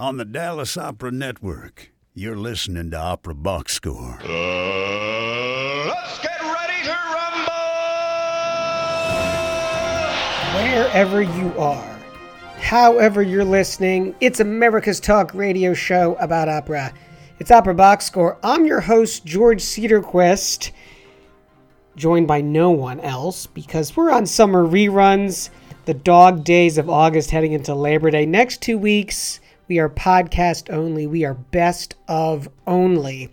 on the Dallas Opera Network. You're listening to Opera Box Score. Uh, let's get ready to rumble! Wherever you are, however you're listening, it's America's Talk radio show about opera. It's Opera Box Score. I'm your host, George Cederquist, joined by no one else because we're on summer reruns, the dog days of August heading into Labor Day. Next two weeks, we are podcast only. We are best of only.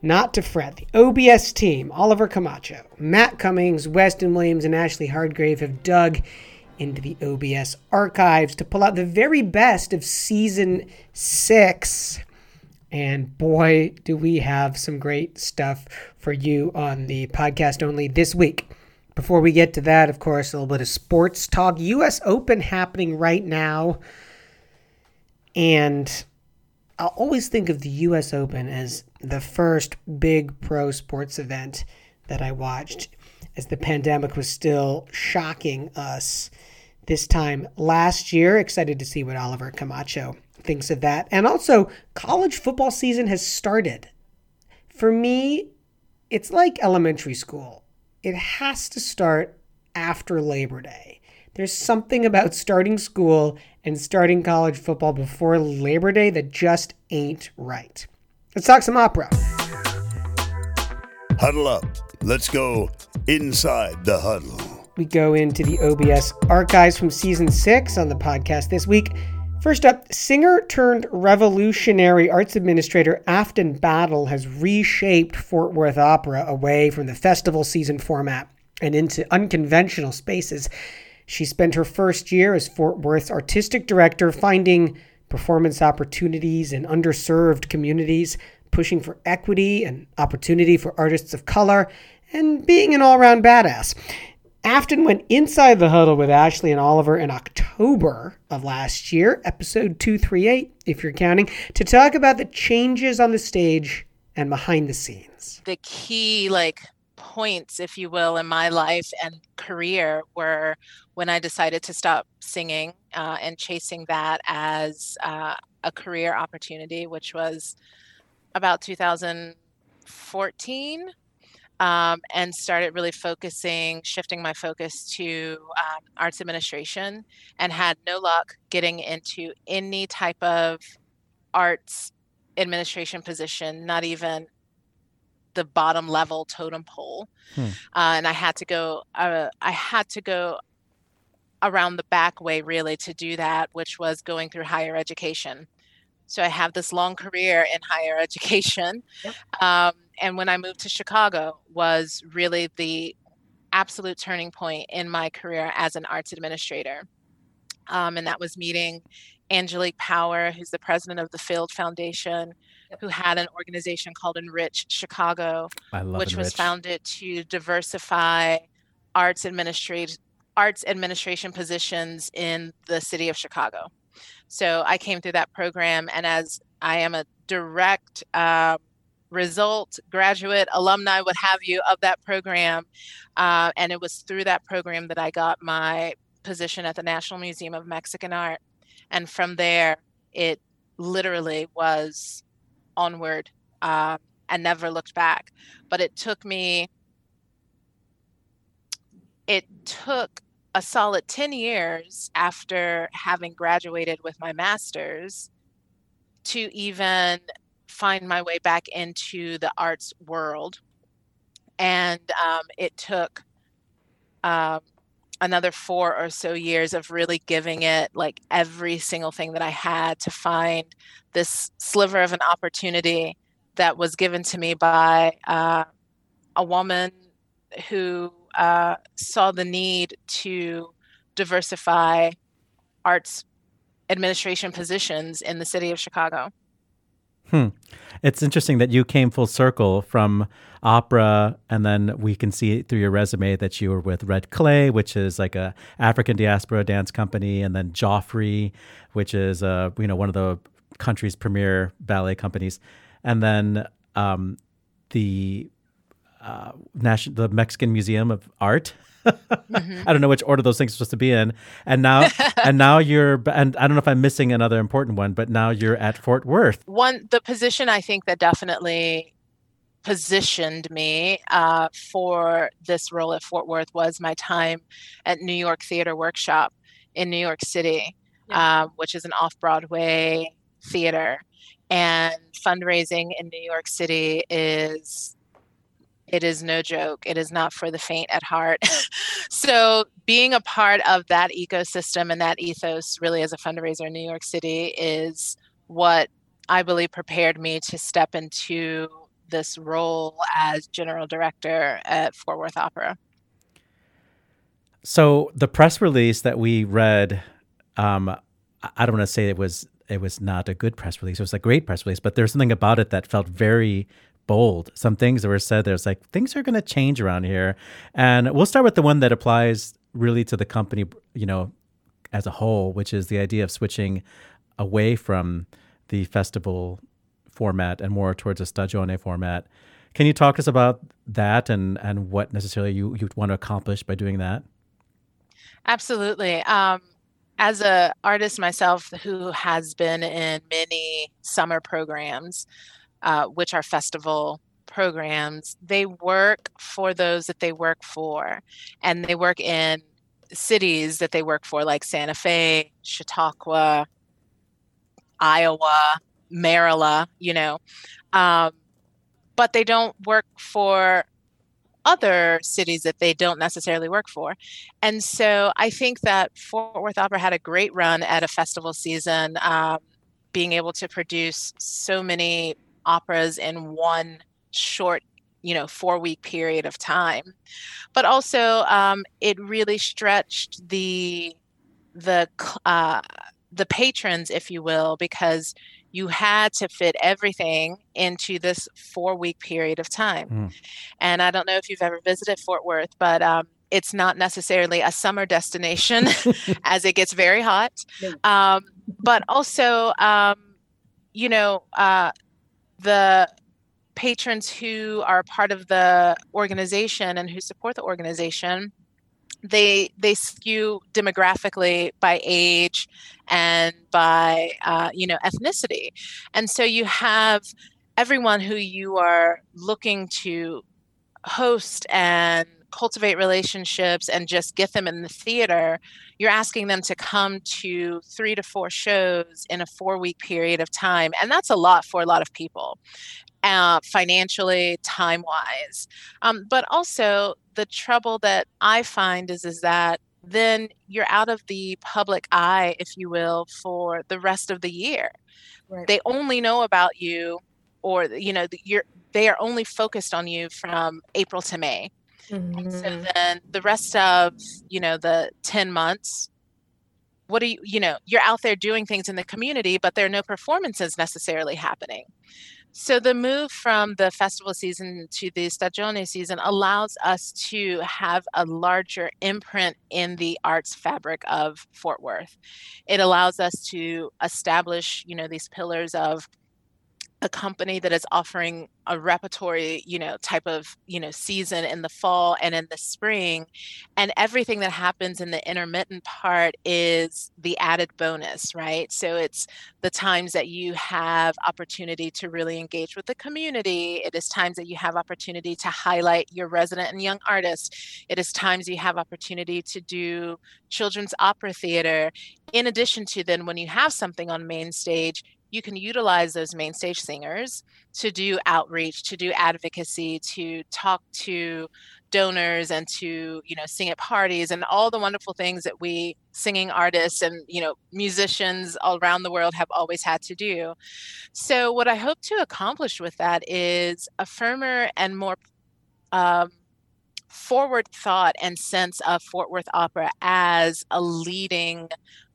Not to fret. The OBS team, Oliver Camacho, Matt Cummings, Weston Williams, and Ashley Hardgrave have dug into the OBS archives to pull out the very best of season six. And boy, do we have some great stuff for you on the podcast only this week. Before we get to that, of course, a little bit of sports talk. US Open happening right now. And I'll always think of the US Open as the first big pro sports event that I watched as the pandemic was still shocking us this time last year. Excited to see what Oliver Camacho thinks of that. And also, college football season has started. For me, it's like elementary school, it has to start after Labor Day. There's something about starting school and starting college football before Labor Day that just ain't right. Let's talk some opera. Huddle up. Let's go inside the huddle. We go into the OBS archives from season six on the podcast this week. First up, singer turned revolutionary arts administrator Afton Battle has reshaped Fort Worth Opera away from the festival season format and into unconventional spaces. She spent her first year as Fort Worth's artistic director, finding performance opportunities in underserved communities, pushing for equity and opportunity for artists of color, and being an all around badass. Afton went inside the huddle with Ashley and Oliver in October of last year, episode 238, if you're counting, to talk about the changes on the stage and behind the scenes. The key, like, points, if you will, in my life and career were when I decided to stop singing uh, and chasing that as uh, a career opportunity, which was about 2014. Um, and started really focusing, shifting my focus to um, arts administration, and had no luck getting into any type of arts administration position, not even the bottom level totem pole. Hmm. Uh, and I had to go. Uh, I had to go around the back way really to do that, which was going through higher education. So I have this long career in higher education. Yep. Um, and when I moved to Chicago was really the absolute turning point in my career as an arts administrator. Um, and that was meeting Angelique Power, who's the president of the Field Foundation, who had an organization called Enrich Chicago, which Enrich. was founded to diversify arts arts administration positions in the city of Chicago. So I came through that program, and as I am a direct uh, result, graduate, alumni, what have you, of that program, uh, and it was through that program that I got my position at the National Museum of Mexican Art, and from there, it literally was onward uh, and never looked back. But it took me. It took a solid 10 years after having graduated with my master's to even find my way back into the arts world. And um, it took um, another four or so years of really giving it like every single thing that I had to find this sliver of an opportunity that was given to me by uh, a woman who uh, saw the need to diversify arts administration positions in the city of Chicago. Hmm. It's interesting that you came full circle from opera, and then we can see through your resume that you were with Red Clay, which is like a African diaspora dance company, and then Joffrey, which is uh, you know one of the country's premier ballet companies, and then um, the uh, national the Mexican Museum of Art. mm-hmm. I don't know which order those things are supposed to be in. And now, and now you're, and I don't know if I'm missing another important one, but now you're at Fort Worth. One, the position I think that definitely positioned me uh, for this role at Fort Worth was my time at New York Theater Workshop in New York City, yeah. uh, which is an off Broadway theater. And fundraising in New York City is it is no joke. It is not for the faint at heart. so, being a part of that ecosystem and that ethos, really, as a fundraiser in New York City, is what I believe prepared me to step into this role as general director at Fort Worth Opera. So, the press release that we read, um, I don't want to say it was it was not a good press release. It was a great press release, but there's something about it that felt very bold. Some things that were said there's like things are going to change around here, and we'll start with the one that applies really to the company, you know, as a whole, which is the idea of switching away from the festival format and more towards a stagione format. Can you talk to us about that and and what necessarily you you want to accomplish by doing that? Absolutely. Um, as a artist myself who has been in many summer programs, uh, which are festival programs, they work for those that they work for, and they work in cities that they work for, like Santa Fe, Chautauqua, Iowa, Maryland, you know. Um, but they don't work for other cities that they don't necessarily work for. And so I think that Fort Worth Opera had a great run at a festival season, um, being able to produce so many operas in one short you know four week period of time. But also um, it really stretched the the uh, the patrons if you will because you had to fit everything into this four week period of time. Mm. and i don't know if you've ever visited fort worth but um, it's not necessarily a summer destination as it gets very hot. Um, but also um, you know uh, the patrons who are part of the organization and who support the organization they they skew demographically by age and by uh, you know ethnicity. And so you have everyone who you are looking to host and cultivate relationships and just get them in the theater, you're asking them to come to three to four shows in a four week period of time. And that's a lot for a lot of people, uh, financially, time wise. Um, but also, the trouble that I find is, is that then you're out of the public eye, if you will, for the rest of the year. Right. They only know about you, or you know, you're they are only focused on you from April to May. Mm-hmm. And so then the rest of, you know, the 10 months, what do you, you know, you're out there doing things in the community, but there are no performances necessarily happening. So the move from the festival season to the stagione season allows us to have a larger imprint in the arts fabric of Fort Worth. It allows us to establish, you know, these pillars of a company that is offering a repertory you know type of you know season in the fall and in the spring and everything that happens in the intermittent part is the added bonus right? So it's the times that you have opportunity to really engage with the community. It is times that you have opportunity to highlight your resident and young artists it is times you have opportunity to do children's opera theater. In addition to then when you have something on main stage you can utilize those main stage singers to do outreach to do advocacy to talk to donors and to you know sing at parties and all the wonderful things that we singing artists and you know musicians all around the world have always had to do. So what i hope to accomplish with that is a firmer and more um, forward thought and sense of fort worth opera as a leading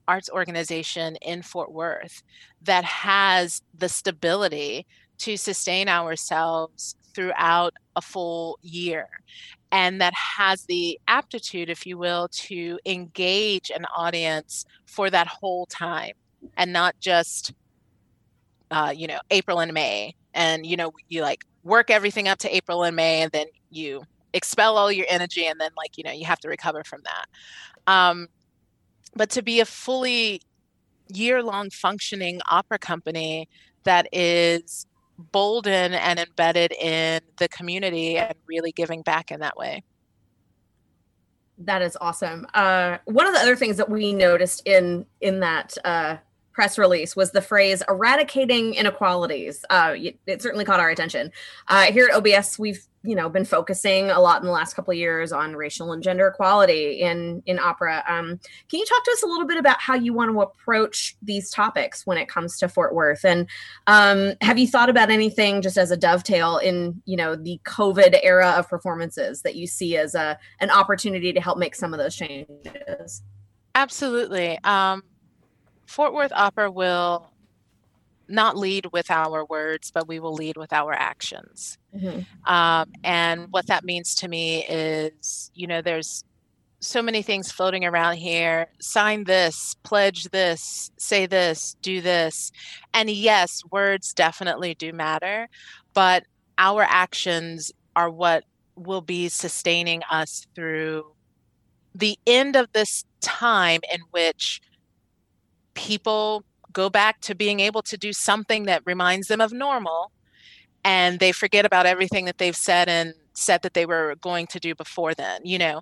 arts organization in Fort Worth that has the stability to sustain ourselves throughout a full year and that has the aptitude, if you will, to engage an audience for that whole time and not just, uh, you know, April and May. And, you know, you like work everything up to April and May, and then you expel all your energy, and then like you know you have to recover from that. Um, but to be a fully year-long functioning opera company that is bolden and embedded in the community and really giving back in that way. That is awesome. Uh, one of the other things that we noticed in in that uh, press release was the phrase eradicating inequalities. Uh, it certainly caught our attention. Uh, here at OBS, we've you know been focusing a lot in the last couple of years on racial and gender equality in in opera. Um, can you talk to us a little bit about how you want to approach these topics when it comes to Fort Worth? And um, have you thought about anything just as a dovetail in you know the COVID era of performances that you see as a an opportunity to help make some of those changes? Absolutely. Um, Fort Worth Opera will not lead with our words, but we will lead with our actions. Mm-hmm. Um, and what that means to me is, you know, there's so many things floating around here sign this, pledge this, say this, do this. And yes, words definitely do matter, but our actions are what will be sustaining us through the end of this time in which people go back to being able to do something that reminds them of normal and they forget about everything that they've said and said that they were going to do before then you know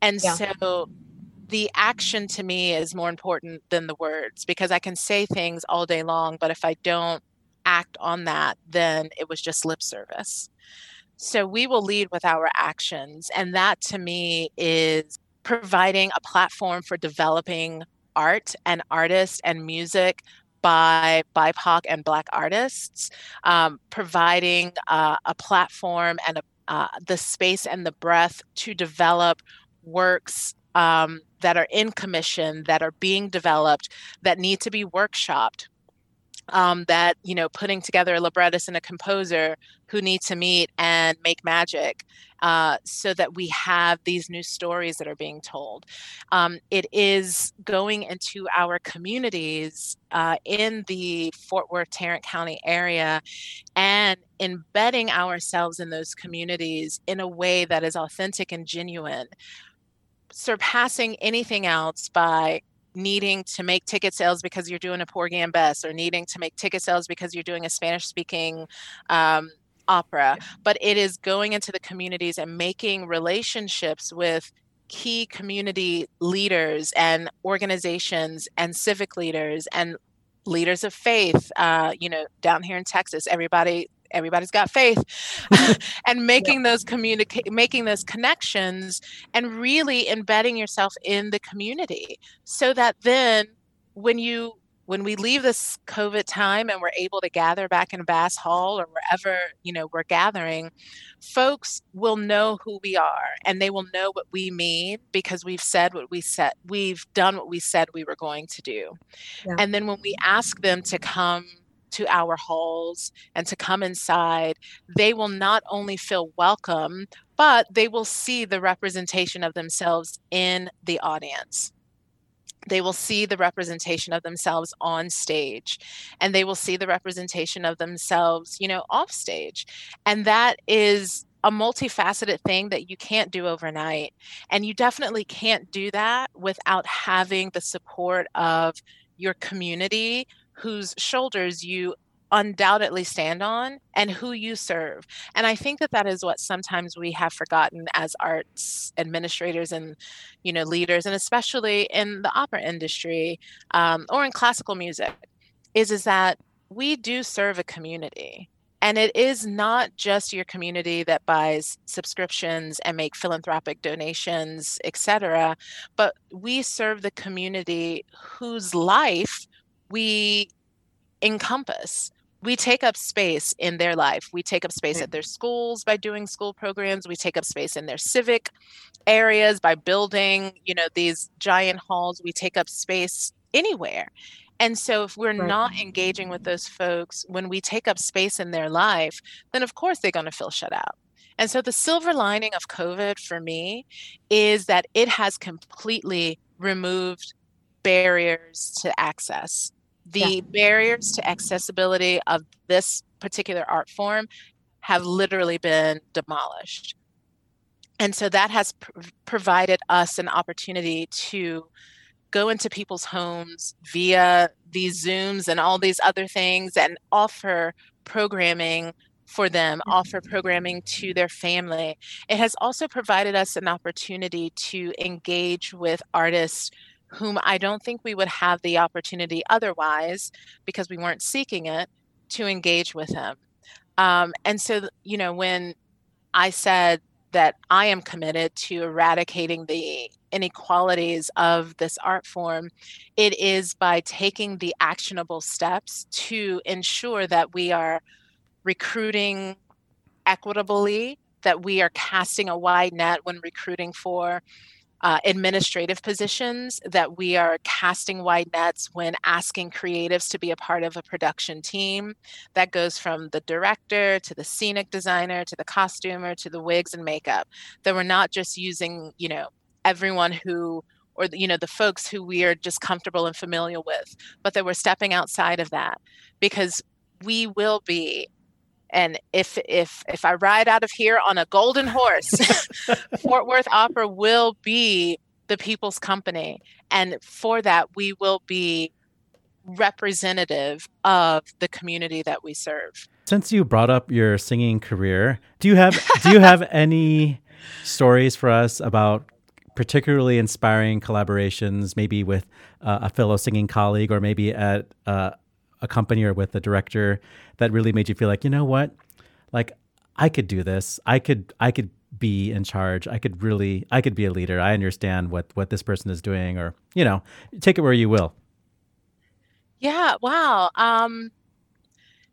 and yeah. so the action to me is more important than the words because i can say things all day long but if i don't act on that then it was just lip service so we will lead with our actions and that to me is providing a platform for developing art and artists and music by BIPOC and Black artists, um, providing uh, a platform and a, uh, the space and the breath to develop works um, that are in commission, that are being developed, that need to be workshopped um, that you know putting together a librettist and a composer who need to meet and make magic uh, so that we have these new stories that are being told. Um, it is going into our communities uh, in the fort worth tarrant county area and embedding ourselves in those communities in a way that is authentic and genuine surpassing anything else by needing to make ticket sales because you're doing a Porgy and Bess or needing to make ticket sales because you're doing a Spanish speaking um, opera, but it is going into the communities and making relationships with key community leaders and organizations and civic leaders and leaders of faith. Uh, you know, down here in Texas, everybody everybody's got faith and making yeah. those communicate making those connections and really embedding yourself in the community so that then when you when we leave this covid time and we're able to gather back in bass hall or wherever you know we're gathering folks will know who we are and they will know what we mean because we've said what we said we've done what we said we were going to do yeah. and then when we ask them to come to our halls and to come inside, they will not only feel welcome, but they will see the representation of themselves in the audience. They will see the representation of themselves on stage and they will see the representation of themselves, you know, off stage. And that is a multifaceted thing that you can't do overnight. And you definitely can't do that without having the support of your community whose shoulders you undoubtedly stand on and who you serve. And i think that that is what sometimes we have forgotten as arts administrators and you know leaders and especially in the opera industry um, or in classical music is is that we do serve a community. And it is not just your community that buys subscriptions and make philanthropic donations etc but we serve the community whose life we encompass we take up space in their life. We take up space at their schools by doing school programs. We take up space in their civic areas by building, you know, these giant halls. We take up space anywhere. And so if we're right. not engaging with those folks when we take up space in their life, then of course they're going to feel shut out. And so the silver lining of COVID for me is that it has completely removed barriers to access the yeah. barriers to accessibility of this particular art form have literally been demolished. And so that has pr- provided us an opportunity to go into people's homes via these Zooms and all these other things and offer programming for them, mm-hmm. offer programming to their family. It has also provided us an opportunity to engage with artists whom I don't think we would have the opportunity otherwise because we weren't seeking it to engage with them. Um, and so, you know, when I said that I am committed to eradicating the inequalities of this art form, it is by taking the actionable steps to ensure that we are recruiting equitably, that we are casting a wide net when recruiting for uh, administrative positions, that we are casting wide nets when asking creatives to be a part of a production team. That goes from the director to the scenic designer to the costumer to the wigs and makeup. That we're not just using, you know, everyone who or you know the folks who we are just comfortable and familiar with but that we're stepping outside of that because we will be and if if if I ride out of here on a golden horse, Fort Worth Opera will be the people's company, and for that we will be representative of the community that we serve. Since you brought up your singing career, do you have do you have any stories for us about particularly inspiring collaborations, maybe with uh, a fellow singing colleague, or maybe at uh, a company or with a director that really made you feel like, you know what? Like I could do this. I could I could be in charge. I could really I could be a leader. I understand what what this person is doing or, you know, take it where you will. Yeah, wow. Um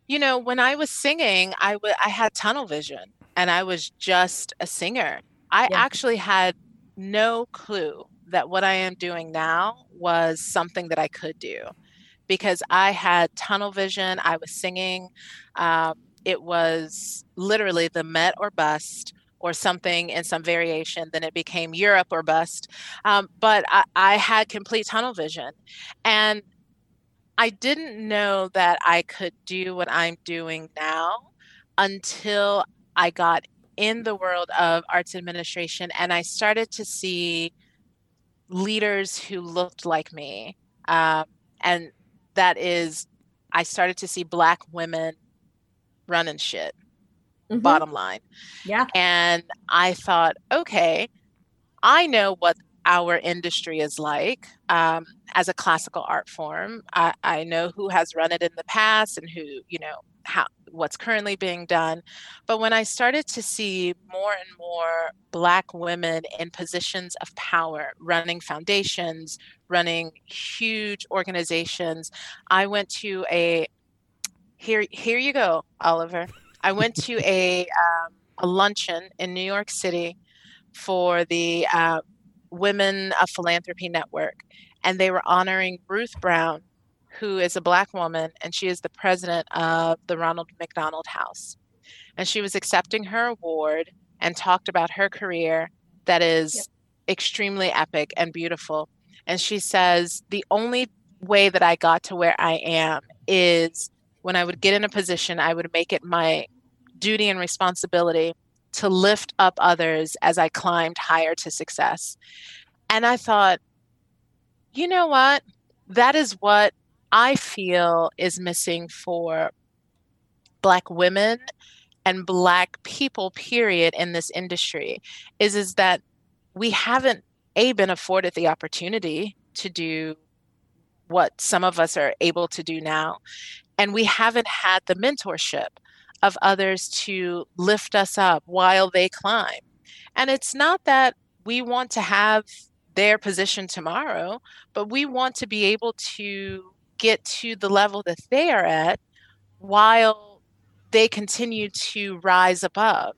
you know, when I was singing, I, w- I had tunnel vision and I was just a singer. I yeah. actually had no clue that what I am doing now was something that I could do because I had tunnel vision. I was singing. Um, it was literally the Met or bust or something in some variation. Then it became Europe or bust. Um, but I, I had complete tunnel vision. And I didn't know that I could do what I'm doing now until I got in the world of arts administration and I started to see leaders who looked like me. Um, and that is I started to see black women running shit. Mm-hmm. Bottom line. Yeah. And I thought, okay, I know what our industry is like um, as a classical art form. I, I know who has run it in the past and who, you know, how what's currently being done. But when I started to see more and more Black women in positions of power, running foundations, running huge organizations, I went to a here here you go, Oliver. I went to a um, a luncheon in New York City for the uh, Women of Philanthropy Network, and they were honoring Ruth Brown, who is a black woman and she is the president of the Ronald McDonald House. And she was accepting her award and talked about her career that is yep. extremely epic and beautiful. And she says, The only way that I got to where I am is when I would get in a position, I would make it my duty and responsibility to lift up others as I climbed higher to success. And I thought, you know what? That is what I feel is missing for Black women and Black people, period, in this industry is, is that we haven't, A, been afforded the opportunity to do what some of us are able to do now. And we haven't had the mentorship of others to lift us up while they climb. And it's not that we want to have their position tomorrow, but we want to be able to get to the level that they are at while they continue to rise above.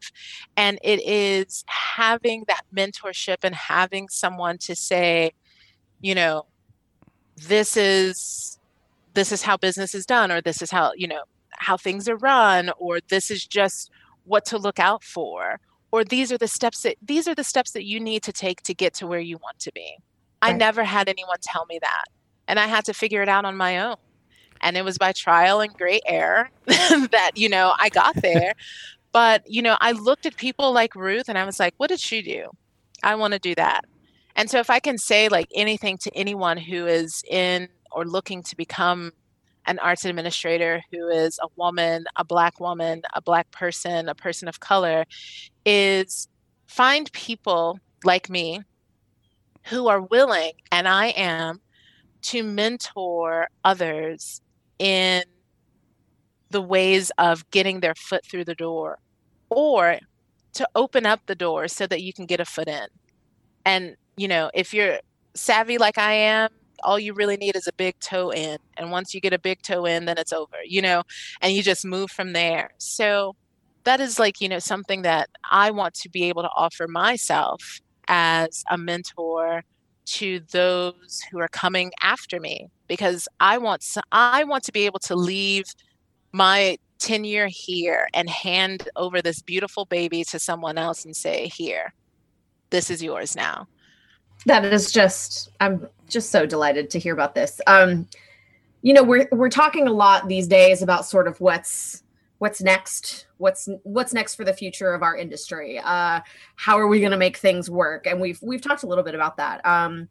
And it is having that mentorship and having someone to say, you know, this is this is how business is done or this is how, you know, how things are run or this is just what to look out for or these are the steps that these are the steps that you need to take to get to where you want to be. Right. I never had anyone tell me that and I had to figure it out on my own. And it was by trial and great error that, you know, I got there. But, you know, I looked at people like Ruth and I was like, what did she do? I want to do that. And so if I can say like anything to anyone who is in or looking to become an arts administrator who is a woman, a black woman, a black person, a person of color, is find people like me who are willing, and I am, to mentor others in the ways of getting their foot through the door or to open up the door so that you can get a foot in. And, you know, if you're savvy like I am, all you really need is a big toe in. And once you get a big toe in, then it's over, you know, and you just move from there. So that is like, you know, something that I want to be able to offer myself as a mentor to those who are coming after me because I want I want to be able to leave my tenure here and hand over this beautiful baby to someone else and say here this is yours now. That is just i'm just so delighted to hear about this. Um you know we're we're talking a lot these days about sort of what's what's next? What's what's next for the future of our industry? Uh how are we going to make things work? And we've we've talked a little bit about that. Um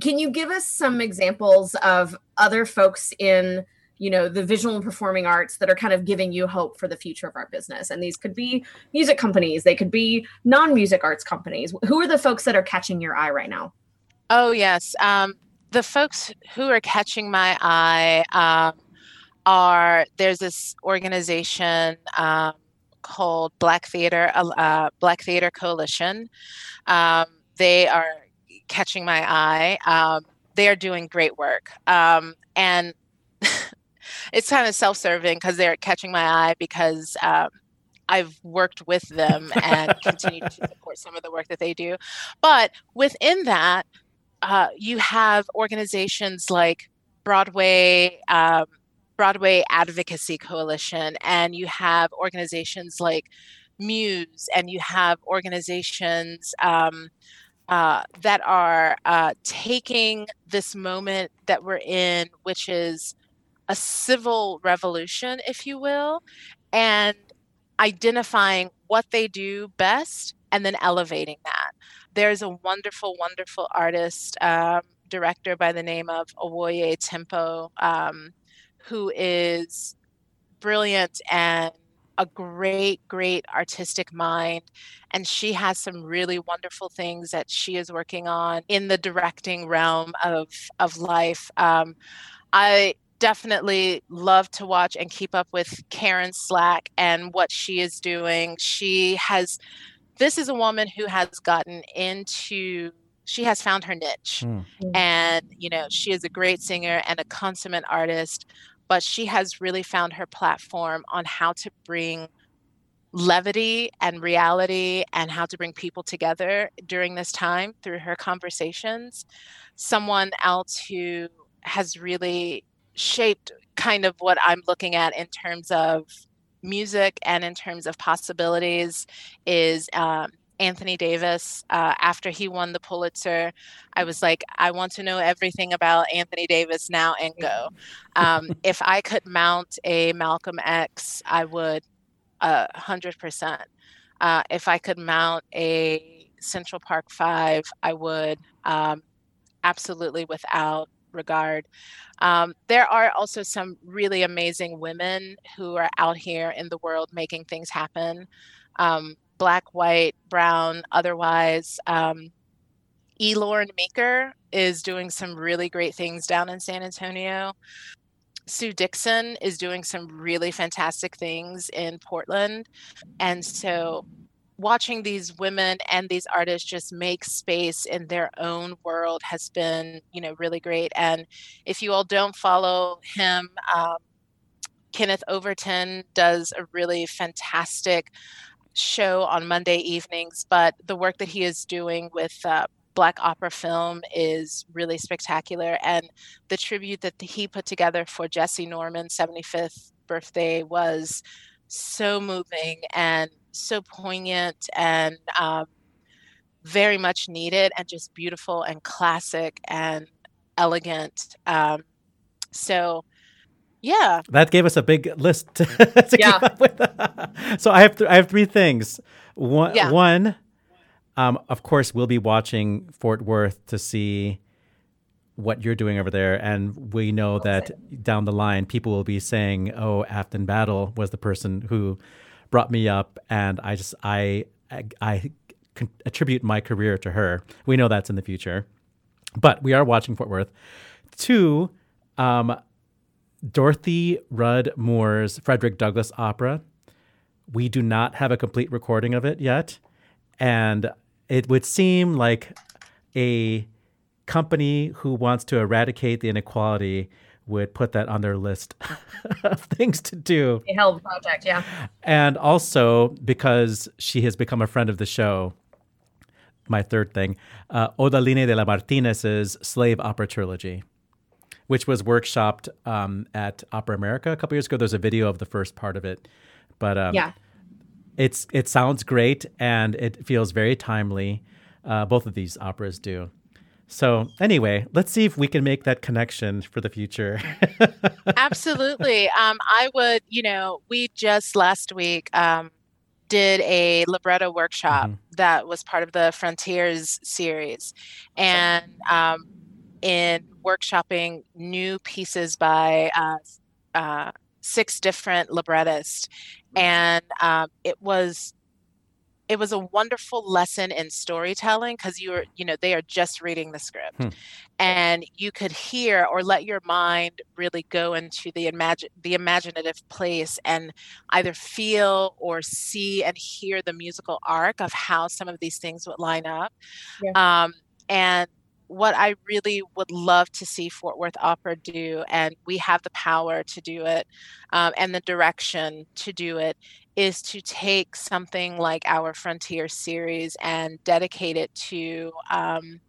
can you give us some examples of other folks in you know the visual and performing arts that are kind of giving you hope for the future of our business? And these could be music companies they could be non-music arts companies. Who are the folks that are catching your eye right now? Oh yes. Um, the folks who are catching my eye um, are there's this organization um, called black theater uh, uh black theater coalition um, they are catching my eye um, they are doing great work um, and it's kind of self-serving because they're catching my eye because um, I've worked with them and continue to support some of the work that they do. But within that, uh, you have organizations like Broadway. Um, Broadway Advocacy Coalition, and you have organizations like Muse, and you have organizations um, uh, that are uh, taking this moment that we're in, which is a civil revolution, if you will, and identifying what they do best and then elevating that. There's a wonderful, wonderful artist, um, director by the name of Awoye Timpo, um, who is brilliant and a great, great artistic mind. And she has some really wonderful things that she is working on in the directing realm of, of life. Um, I definitely love to watch and keep up with Karen Slack and what she is doing. She has, this is a woman who has gotten into, she has found her niche. Mm. And, you know, she is a great singer and a consummate artist, but she has really found her platform on how to bring levity and reality and how to bring people together during this time through her conversations. Someone else who has really shaped kind of what I'm looking at in terms of music and in terms of possibilities is um, Anthony Davis. Uh, after he won the Pulitzer, I was like, I want to know everything about Anthony Davis now and go. Um, if I could mount a Malcolm X, I would a uh, hundred percent. Uh, if I could mount a Central Park Five, I would um, absolutely without regard. Um, there are also some really amazing women who are out here in the world making things happen um, black, white, brown, otherwise. Um, E. Meeker is doing some really great things down in San Antonio. Sue Dixon is doing some really fantastic things in Portland. And so watching these women and these artists just make space in their own world has been you know really great and if you all don't follow him um, kenneth overton does a really fantastic show on monday evenings but the work that he is doing with uh, black opera film is really spectacular and the tribute that he put together for Jessye norman's 75th birthday was so moving and so poignant and um, very much needed and just beautiful and classic and elegant. Um, so Yeah. That gave us a big list to, to Yeah. keep up with. so I have th- I have three things. One, Yeah. one, um, of course, we'll be watching Fort Worth to see what you're doing over there, and we know that down the line, people will be saying, "Oh, Afton Battle was the person who brought me up," and I just I I, I attribute my career to her. We know that's in the future, but we are watching Fort Worth. Two, um, Dorothy Rudd Moore's Frederick Douglass opera. We do not have a complete recording of it yet. And it would seem like a company who wants to eradicate the inequality would put that on their list of things to do. A hell of a project, yeah. And also because she has become a friend of the show. My third thing, uh, Odaline de la Martinez's Slave Opera Trilogy, which was workshopped um, at Opera America a couple years ago. There's a video of the first part of it, but um, Yeah. it's it sounds great and it feels very timely. Uh, both of these operas do. So anyway, let's see if we can make that connection for the future. Absolutely. Um, I would, you know, we just last week um, did a libretto workshop that was part of the Frontiers series. And um, in workshopping new pieces by uh, uh, six different librettists. And um, it was it was a wonderful lesson in storytelling because you were you know they are just reading the script Hmm. and you could hear or let your mind really go into the imagine the imaginative place and either feel or see and hear the musical arc of how some of these things would line up um, and what I really would love to see Fort Worth Opera do, and we have the power to do it um, and the direction to do it, is to take something like our Frontier series and dedicate it to um,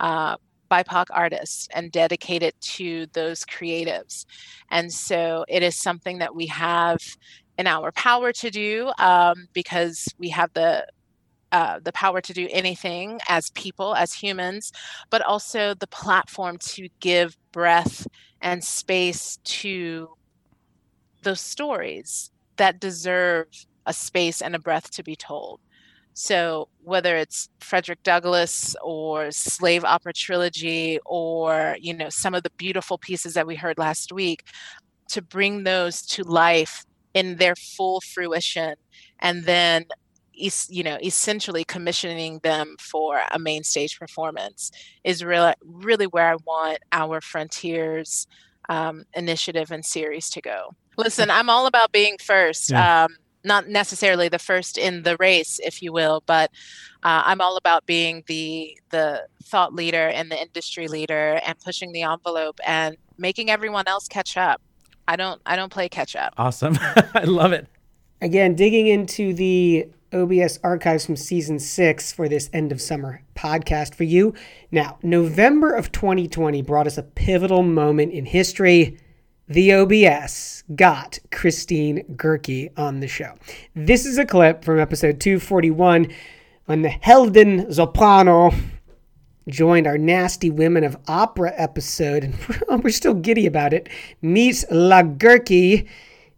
uh, BIPOC artists and dedicate it to those creatives. And so it is something that we have in our power to do um, because we have the uh, the power to do anything as people, as humans, but also the platform to give breath and space to those stories that deserve a space and a breath to be told. So, whether it's Frederick Douglass or Slave Opera Trilogy or, you know, some of the beautiful pieces that we heard last week, to bring those to life in their full fruition and then es- you know essentially commissioning them for a main stage performance is really really where i want our frontiers um, initiative and series to go listen i'm all about being first Yeah. um, not necessarily the first in the race if you will but uh, i'm all about being the the thought leader and the industry leader and pushing the envelope and making everyone else catch up i don't i don't play catch up awesome. I love it. Again, digging into the OBS archives from season six for this end of summer podcast for you. Now, November of 2020 brought us a pivotal moment in history. The OBS got Christine Goerke on the show. This is a clip from episode 241 when the Helden Soprano joined our Nasty Women of Opera episode, and we're still giddy about it. Meet La Goerke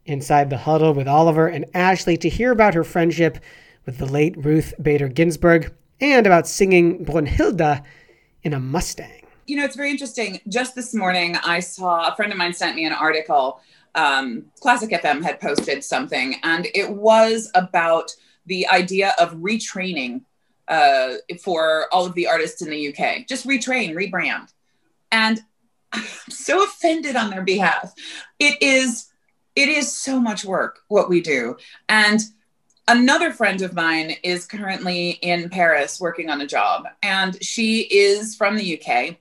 inside the huddle with Oliver and Ashley to hear about her friendship with the late Ruth Bader Ginsburg and about singing Brunhilde in a Mustang. you know, it's very interesting. Just this morning, I saw a friend of mine sent me an article. Um, Classic FM had posted something, and it was about the idea of retraining uh, for all of the artists in the UK. Just retrain, rebrand. And I'm so offended on their behalf. It is it is so much work what we do. And another friend of mine is currently in Paris working on a job, and she is from the UK.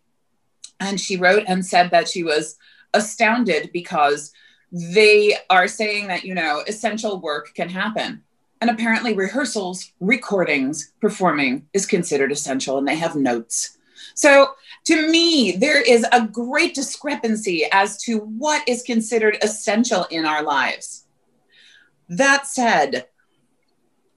And she wrote and said that she was astounded because they are saying that, you know, essential work can happen. And apparently, rehearsals, recordings, performing is considered essential, and they have notes. So, to me, there is a great discrepancy as to what is considered essential in our lives. That said,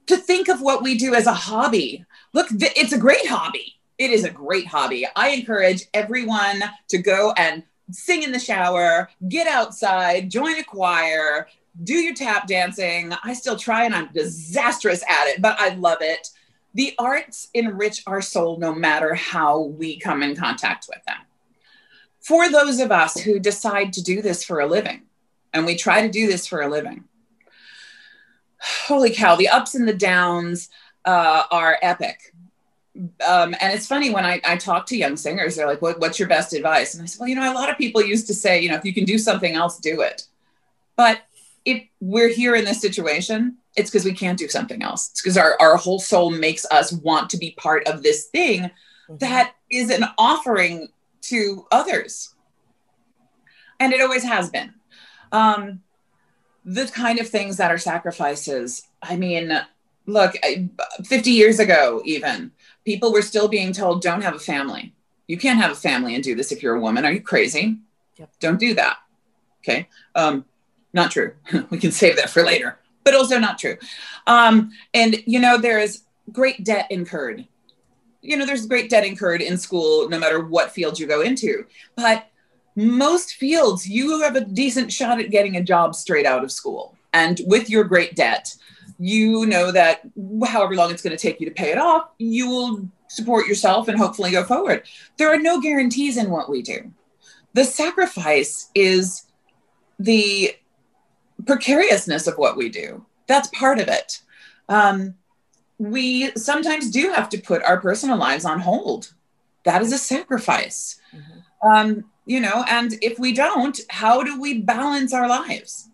to think of what we do as a hobby, look, th- it's a great hobby. It is a great hobby. I encourage everyone to go and sing in the shower, get outside, join a choir, do your tap dancing. I still try and I'm disastrous at it, but I love it. The arts enrich our soul no matter how we come in contact with them. For those of us who decide to do this for a living, and we try to do this for a living, holy cow, the ups and the downs uh, are epic. Um, and it's funny when I, I talk to young singers, they're like, what, What's your best advice? And I said, Well, you know, a lot of people used to say, you know, if you can do something else, do it. But if we're here in this situation, it's because we can't do something else. It's because our, our whole soul makes us want to be part of this thing mm-hmm. that is an offering to others. And it always has been. Um, the kind of things that are sacrifices. I mean, look, 50 years ago, even, people were still being told, don't have a family. You can't have a family and do this if you're a woman. Are you crazy? Yep. Don't do that. Okay. Um, not true. we can save that for later, but also not true. Um, and, you know, there is great debt incurred. You know, there's great debt incurred in school, no matter what field you go into. But most fields, you have a decent shot at getting a job straight out of school. And with your great debt, you know that however long it's going to take you to pay it off, you will support yourself and hopefully go forward. There are no guarantees in what we do. The sacrifice is the precariousness of what we do. That's part of it. Um, we sometimes do have to put our personal lives on hold. That is a sacrifice. Mm-hmm. Um, you know, and if we don't, how do we balance our lives?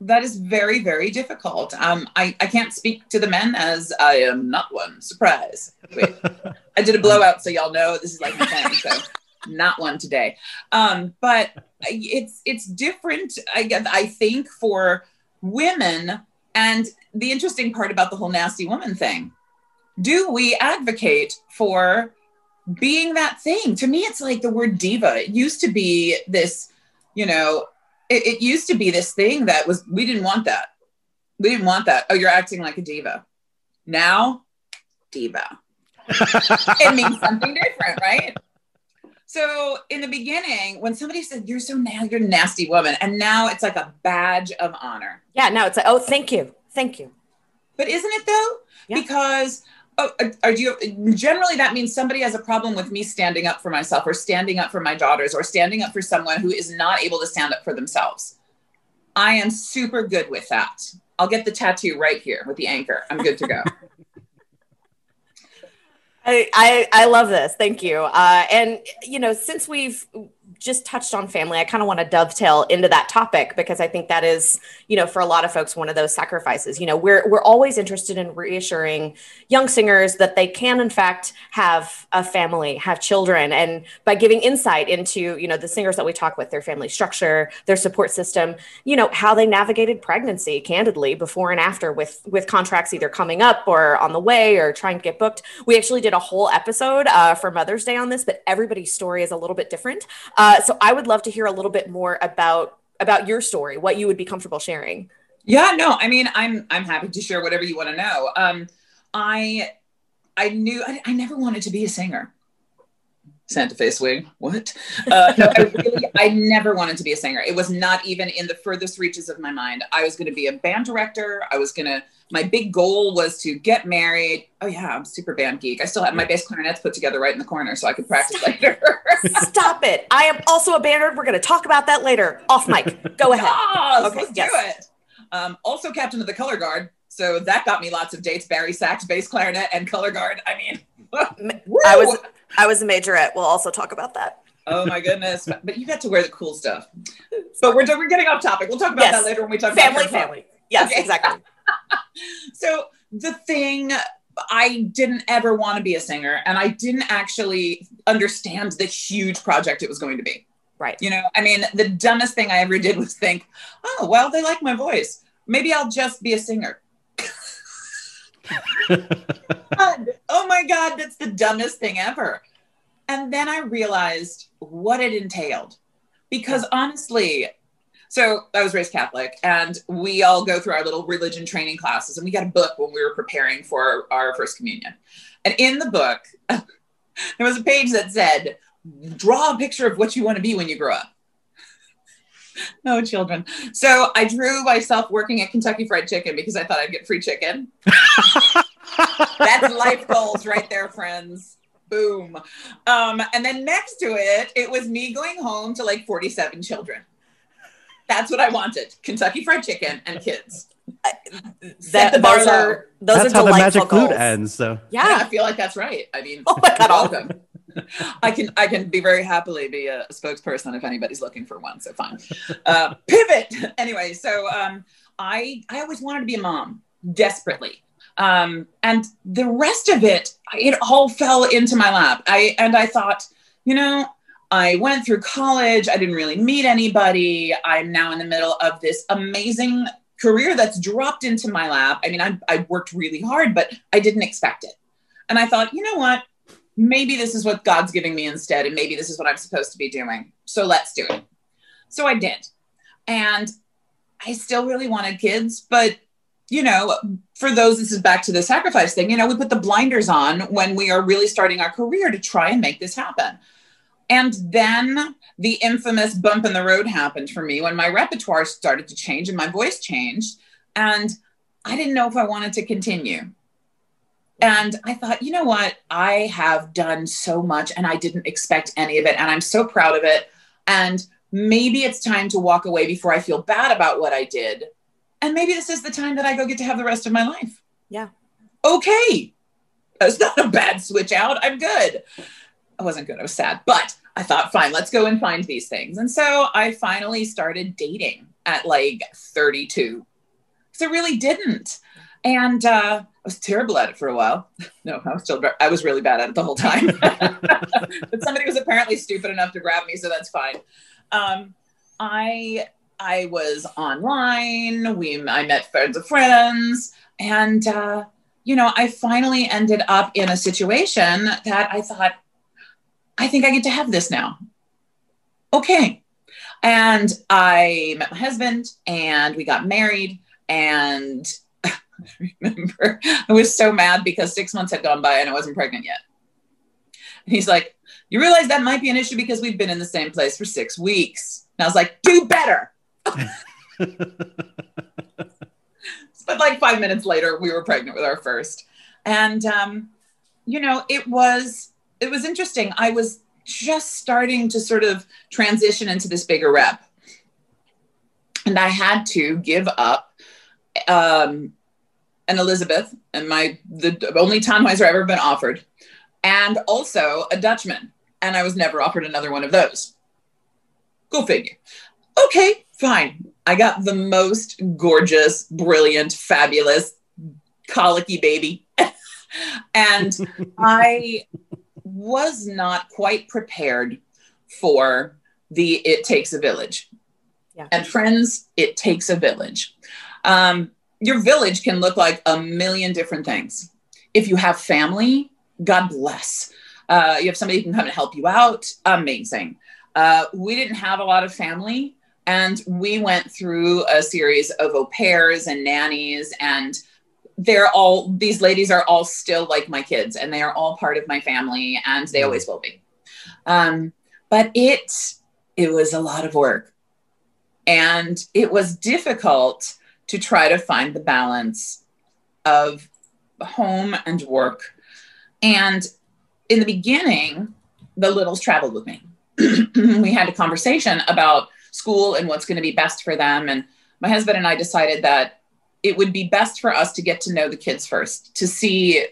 That is very, very difficult. Um, I, I can't speak to the men as I am not one. Surprise. Wait, I did a blowout, so y'all know this is like my thing. So not one today. Um, but it's it's different. I guess I think for women, and the interesting part about the whole nasty woman thing, do we advocate for being that thing? To me, it's like the word diva. It used to be this, you know, it, it used to be this thing that was we didn't want that. We didn't want that. Oh, you're acting like a diva. Now, diva. it means something different, right? So in the beginning, when somebody said you're so nasty, you're a nasty woman, and now it's like a badge of honor. Yeah, now it's like, oh, thank you, thank you. But isn't it though? Yeah. Because oh, uh, are you generally that means somebody has a problem with me standing up for myself, or standing up for my daughters, or standing up for someone who is not able to stand up for themselves. I am super good with that. I'll get the tattoo right here with the anchor. I'm good to go. I, I, love this. Thank you. Uh, and you know, since we've just touched on family, I kind of want to dovetail into that topic because I think that is, you know, for a lot of folks, one of those sacrifices. You know, we're we're always interested in reassuring young singers that they can, in fact, have a family, have children, and by giving insight into, you know, the singers that we talk with, their family structure, their support system, you know, how they navigated pregnancy, candidly, before and after, with with contracts either coming up or on the way or trying to get booked. We actually did a whole episode uh, for Mother's Day on this, but everybody's story is a little bit different. Uh, so I would love to hear a little bit more about about your story, what you would be comfortable sharing. Yeah, no, I mean, I'm I'm happy to share whatever you want to know. Um, I I knew I, I never wanted to be a singer. Santa Fe swing. What? Uh, no, I really, I never wanted to be a singer. It was not even in the furthest reaches of my mind. I was going to be a band director. I was going to. My big goal was to get married. Oh yeah, I'm super band geek. I still have my bass clarinets put together right in the corner, so I could practice later. Stop it! I am also a band. nerd. We're going to talk about that later. Off mic. Go ahead. Yes, okay, let's yes. do it. Um, also, captain of the color guard. So that got me lots of dates. bari sax, bass clarinet, and color guard. I mean, I was I was a majorette. We'll also talk about that. Oh my goodness! but you got to wear the cool stuff. But we're we're getting off topic. We'll talk about yes. that later when we talk family, about family. family. Yes, okay. exactly. Thing I didn't ever want to be a singer, and I didn't actually understand the huge project it was going to be. Right. You know, I mean, the dumbest thing I ever did was think, oh, well, they like my voice. Maybe I'll just be a singer. oh my God, that's the dumbest thing ever. And then I realized what it entailed. Because honestly, so I was raised Catholic, and we all go through our little religion training classes, and we got a book when we were preparing for our first communion. And in the book, there was a page that said, draw a picture of what you want to be when you grow up. no children. So I drew myself working at Kentucky Fried Chicken because I thought I'd get free chicken. That's life goals right there, friends. Boom. Um, and then next to it, it was me going home to like 47 children. That's what I wanted Kentucky Fried Chicken and kids. That the bar those are those That's are how the magic flute goals. ends. So Yeah, Yeah. I feel like that's right. I mean, Oh my God. welcome. I can I can be very happily be a spokesperson if anybody's looking for one. So fine. Uh, pivot anyway. So um, I I always wanted to be a mom desperately, um, and the rest of it it all fell into my lap. I and I thought, you know. I went through college. I didn't really meet anybody. I'm now in the middle of this amazing career that's dropped into my lap. I mean, I, I worked really hard, but I didn't expect it. And I thought, you know what? Maybe this is what God's giving me instead, and maybe this is what I'm supposed to be doing. So let's do it. So I did. And I still really wanted kids, but you know, for those, this is back to the sacrifice thing. You know, we put the blinders on when we are really starting our career to try and make this happen. And then the infamous bump in the road happened for me when my repertoire started to change and my voice changed. And I didn't know if I wanted to continue. And I thought, you know what? I have done so much and I didn't expect any of it. And I'm so proud of it. And maybe it's time to walk away before I feel bad about what I did. And maybe this is the time that I go get to have the rest of my life. Yeah. Okay. That's not a bad switch out. I'm good. I wasn't good. I was sad. But I thought, fine, let's go and find these things. And so I finally started dating at like 32. Because I really didn't. And uh, I was terrible at it for a while. No, I was still, I was really bad at it the whole time. but somebody was apparently stupid enough to grab me, so that's fine. Um, I I was online. We I met friends of friends, and uh, you know, I finally ended up in a situation that I thought, I think I get to have this now. Okay. And I met my husband and we got married. And I remember I was so mad because six months had gone by and I wasn't pregnant yet. And he's like, You realize that might be an issue because we've been in the same place for six weeks. And I was like, Do better. but like five minutes later, we were pregnant with our first. And um, you know, it was it was interesting. I was just starting to sort of transition into this bigger rep. And I had to give up um, an Elizabeth and my the only Tannhäuser I've ever been offered, and also a Dutchman. And I was never offered another one of those. Go figure. Okay, fine. I got the most gorgeous, brilliant, fabulous, colicky baby. and I was not quite prepared for the it takes a village. Yeah. And friends, it takes a village. Um, your village can look like a million different things. If you have family, God bless. Uh, you have somebody who can come and help you out, amazing. Uh, we didn't have a lot of family, and we went through a series of au pairs and nannies, and they're all these ladies are all still like my kids, and they are all part of my family, and they always will be. Um, but it it was a lot of work, and it was difficult to try to find the balance of home and work. And in the beginning, the littles traveled with me. we had a conversation about school and what's going to be best for them. And my husband and I decided that it would be best for us to get to know the kids first to see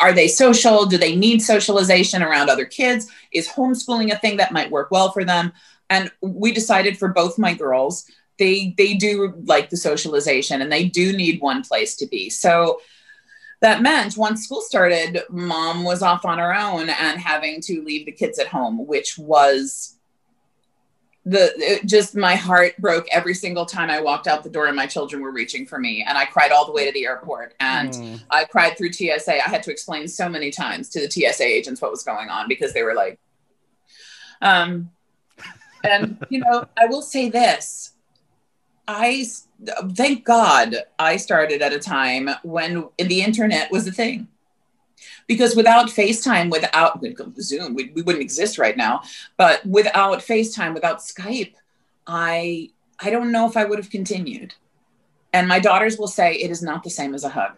are they social? Do they need socialization around other kids? Is homeschooling a thing that might work well for them? And we decided for both my girls, they they do like the socialization and they do need one place to be. So that meant once school started, mom was off on her own and having to leave the kids at home, which was the it just my heart broke every single time I walked out the door and my children were reaching for me and I cried all the way to the airport and Mm. I cried through TSA. I had to explain so many times to the TSA agents what was going on because they were like um and you know, I will say this. I thank God I started at a time when the internet was a thing. Because without FaceTime, without Zoom, we, we wouldn't exist right now. But without FaceTime, without Skype, I I don't know if I would have continued. And my daughters will say it is not the same as a hug.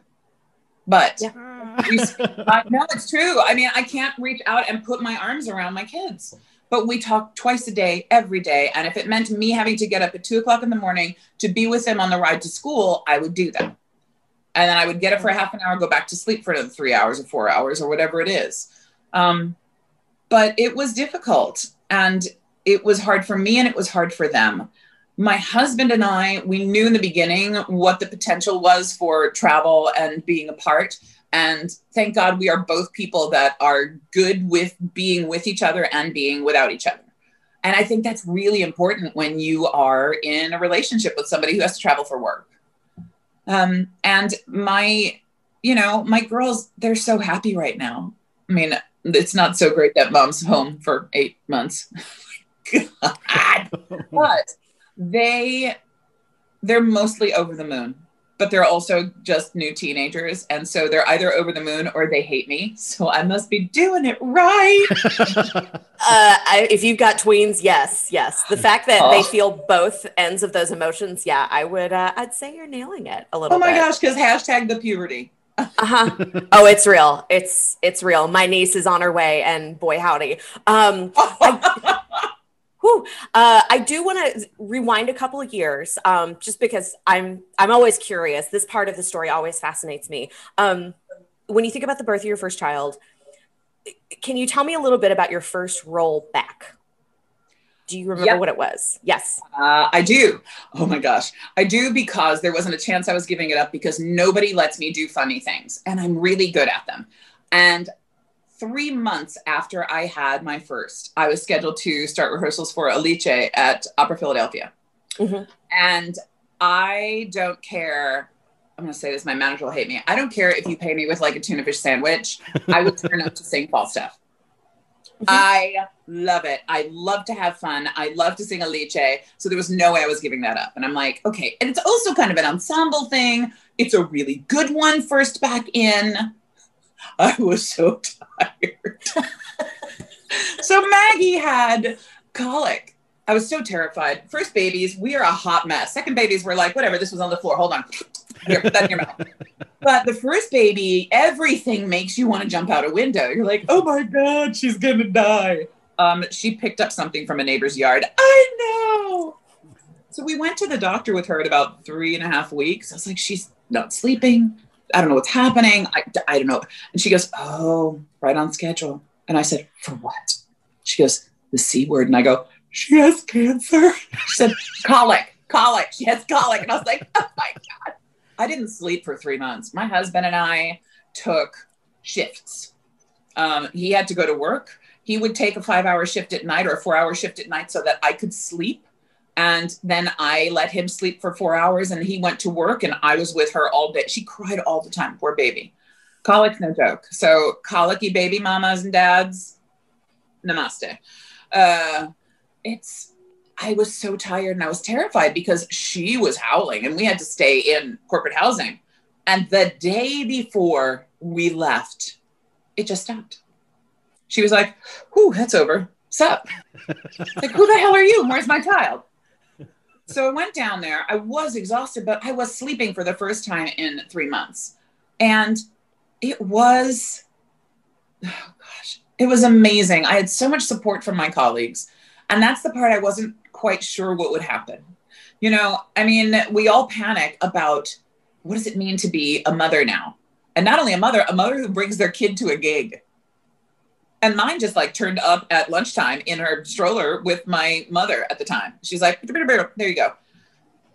But Yeah. Mm. we, I, no, it's true. I mean, I can't reach out and put my arms around my kids, but we talk twice a day, every day. And if it meant me having to get up at two o'clock in the morning to be with them on the ride to school, I would do that. And then I would get up for a half an hour, go back to sleep for another three hours or four hours or whatever it is. Um, but it was difficult and it was hard for me and it was hard for them. My husband and I, we knew in the beginning what the potential was for travel and being apart. And thank God we are both people that are good with being with each other and being without each other. And I think that's really important when you are in a relationship with somebody who has to travel for work. Um, and my, you know, my girls, they're so happy right now. I mean, it's not so great that mom's home for eight months. God. but they they're mostly over the moon but they're also just new teenagers and so they're either over the moon or they hate me so i must be doing it right Uh, I, if you've got tweens, yes, yes. The fact that they Oh. feel both ends of those emotions, yeah, I would. Uh, I'd say you're nailing it a little. oh my bit. gosh because hashtag the puberty Uh-huh. oh, it's real. It's it's real. My niece is on her way, and boy howdy. Um, whew, uh, I do want to rewind a couple of years, um, just because I'm I'm always curious. This part of the story always fascinates me. Um, when you think about the birth of your first child, can you tell me a little bit about your first role back? Do you remember Yep. what it was? Yes. Uh, I do. Oh my gosh. I do because there wasn't a chance I was giving it up because nobody lets me do funny things and I'm really good at them. And three months after I had my first, I was scheduled to start rehearsals for Alice at Opera Philadelphia. Mhm. And I don't care. I'm going to say this, my manager will hate me. I don't care if you pay me with like a tuna fish sandwich. I would turn up to sing Falstaff. I love it. I love to have fun. I love to sing Alice. So there was no way I was giving that up. And I'm like, okay. And it's also kind of an ensemble thing. It's a really good one first back in. I was so tired. so Maggie had colic. I was so terrified. First babies, we are a hot mess. Second babies, we're like, whatever, this was on the floor. Hold on. Here, put that in your mouth. But the first baby, everything makes you want to jump out a window. You're like, oh my God, she's gonna die. Um, she picked up something from a neighbor's yard. I know. So we went to the doctor with her at about three and a half weeks. I was like, she's not sleeping. I don't know what's happening. I, I don't know. And she goes, oh, right on schedule. And I said, for what? She goes, the C word. And I go, she has cancer. She said, colic, colic. She has colic. And I was like, oh my God. I didn't sleep for three months. My husband and I took shifts. Um, he had to go to work. He would take a five hour shift at night or a four hour shift at night so that I could sleep. And then I let him sleep for four hours and he went to work and I was with her all day. She cried all the time, poor baby. Colic's no joke. So, colicky baby mamas and dads, namaste. Uh, it's, I was so tired and I was terrified because she was howling and we had to stay in corporate housing. And the day before we left, it just stopped. She was like, Whew, that's over. Sup? like, who the hell are you? Where's my child? So I went down there. I was exhausted, but I was sleeping for the first time in three months. And it was, oh gosh, it was amazing. I had so much support from my colleagues. And that's the part I wasn't quite sure what would happen. You know, I mean, we all panic about what does it mean to be a mother now? And not only a mother, a mother who brings their kid to a gig. And mine just like turned up at lunchtime in her stroller with my mother at the time. She's like, there you go.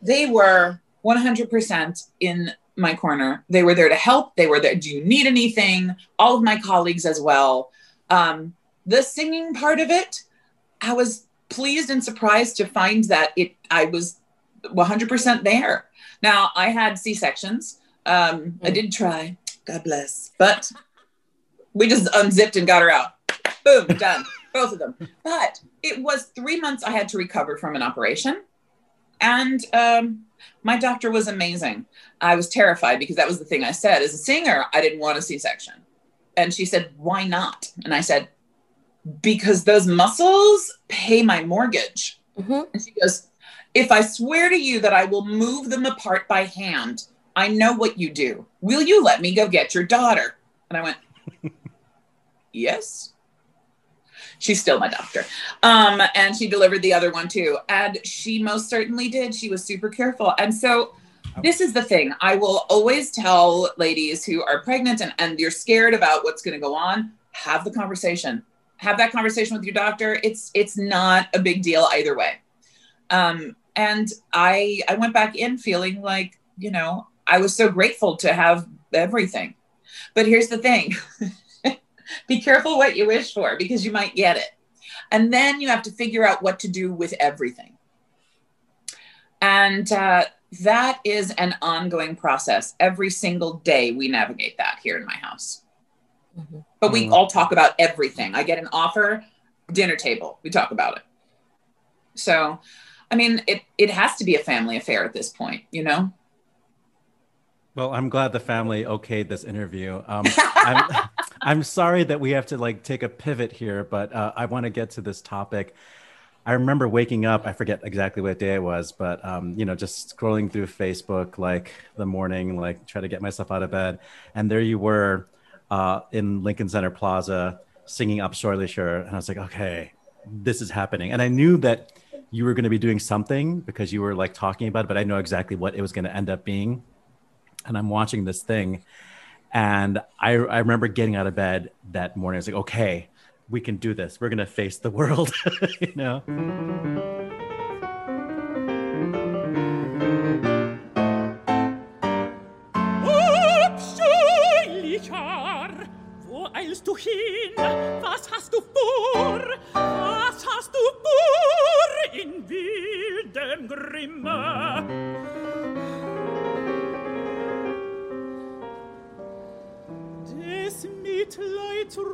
They were 100% in my corner. They were there to help. They were there. Do you need anything? All of my colleagues as well. Um, the singing part of it, I was pleased and surprised to find that it I was 100% there. Now I had C sections. Um, I did try. God bless, but we just unzipped and got her out. Boom, done. Both of them. But it was three months I had to recover from an operation, and um, my doctor was amazing. I was terrified because that was the thing I said. As a singer, I didn't want a C section, and she said, "Why not?" And I said, because those muscles pay my mortgage. Mhm. And she goes, If I swear to you that I will move them apart by hand, I know what you do. Will you let me go get your daughter? And I went, Yes. She's still my doctor. Um, and she delivered the other one too. And she most certainly did. She was super careful. And so this is the thing. I will always tell ladies who are pregnant and, and you're scared about what's going to go on, have the conversation. Have that conversation with your doctor. It's it's not a big deal either way. Um, and I I went back in feeling like, you know, I was so grateful to have everything. But here's the thing. be careful what you wish for because you might get it. And then you have to figure out what to do with everything. And uh, that is an ongoing process. Every single day we navigate that here in my house. Mm-hmm. But we mm-hmm. all talk about everything. I get an offer, dinner table, we talk about it. So, I mean, it, it has to be a family affair at this point, you know? Well, I'm glad the family okayed this interview. Um, I'm, I'm sorry that we have to like take a pivot here, but uh, I want to get to this topic. I remember waking up. I forget exactly what day it was, but um, you know, just scrolling through Facebook like the morning, like try to get myself out of bed, and there you were uh, in Lincoln Center Plaza singing Abscheulicher, and I was like, okay, this is happening, and I knew that you were going to be doing something because you were like talking about it, but I know exactly what it was going to end up being, and I'm watching this thing, and I, I remember getting out of bed that morning. I was like, okay, we can do this. We're going to face the world, you know? Du hin? Was hast du vor? Was hast du vor in wildem Grimme? Mitleid ruf.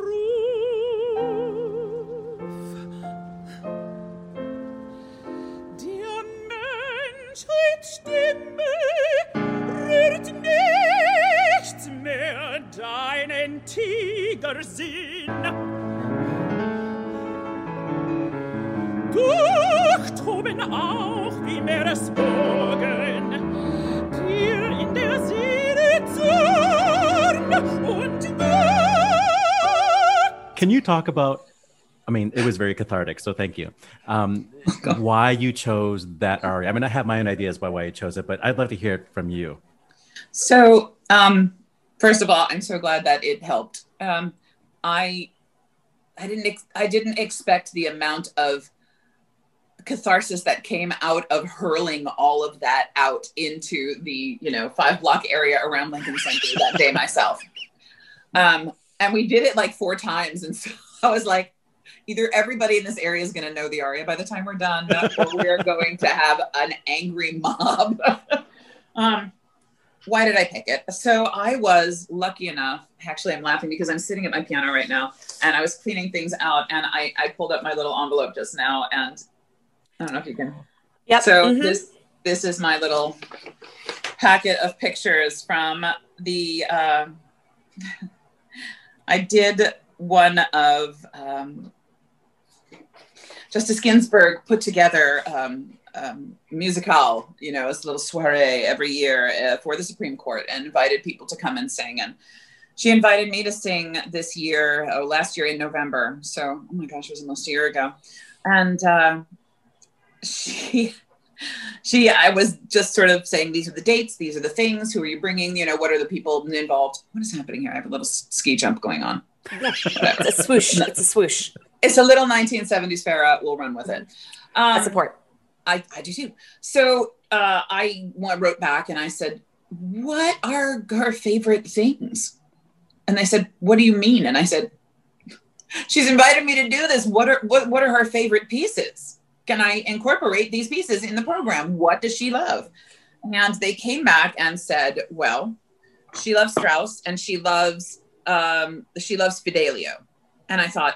Der Menschheit Stimme rührt nichts mehr deinen Tigersinn. Durchtoben auch wie Meeresbogen, can you talk about? I mean, it was very cathartic, so thank you. Um, why you chose that aria? I mean, I have my own ideas by why you chose it, but I'd love to hear it from you. So, um, first of all, I'm so glad that it helped. Um, I, I didn't, ex- I didn't expect the amount of catharsis that came out of hurling all of that out into the you know five block area around Lincoln Center that day myself. Um, and we did it like four times. And so i was like either everybody in this area is going to know the aria by the time we're done or we're going to have an angry mob. Um, why did i pick it? So i was lucky enough actually i'm laughing because i'm sitting at my piano right now and i was cleaning things out and i, I pulled up my little envelope just now and i don't know if you can yeah so mm-hmm. this this is my little packet of pictures from the uh, I did one of um, Justice Ginsburg put together um, um, musical, you know, as a little soiree every year uh, for the Supreme Court and invited people to come and sing. And she invited me to sing this year, oh, last year in November. So, oh my gosh, it was almost a year ago. And uh, she she i was just sort of saying these are the dates these are the things who are you bringing you know what are the people involved? What is happening here? I have a little ski jump going on. It's a swoosh it's a swoosh. It's a little 1970s Farrah. we'll run with it. Um, I support. I, I do too. So uh, i wrote back and i said what are her favorite things? And they said what do you mean? And i said she's invited me to do this. What are what, what are her favorite pieces can I incorporate these pieces in the program? What does she love? And they came back and said, well, she loves Strauss and she loves um, she loves Fidelio. And I thought,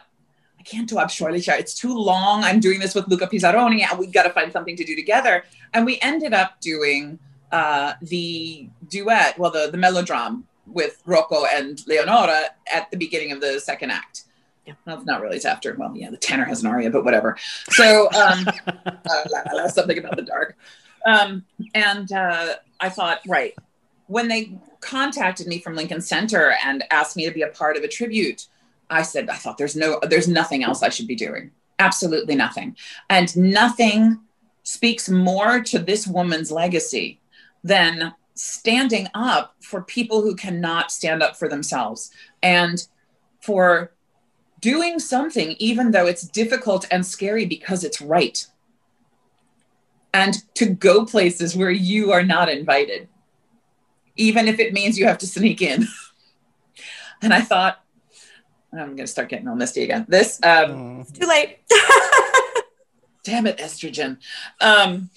I can't do Abscheulicher. It's too long. I'm doing this with Luca Pisaroni. And we got to find something to do together. And we ended up doing uh, the duet, well, the, the melodram with Rocco and Leonora at the beginning of the second act. Yeah. It's not really. It's after. Well, yeah, the tenor has an aria, but whatever. So, um, uh, la, la, la, something about the dark. Um, and uh, I thought, right, when they contacted me from Lincoln Center and asked me to be a part of a tribute, I said, I thought there's no, there's nothing else I should be doing. Absolutely nothing. And nothing speaks more to this woman's legacy than standing up for people who cannot stand up for themselves and for doing something, even though it's difficult and scary because it's right. And to go places where you are not invited, even if it means you have to sneak in. and I thought, I'm going to start getting all misty again. This, um, It's too late. damn it, estrogen. Um,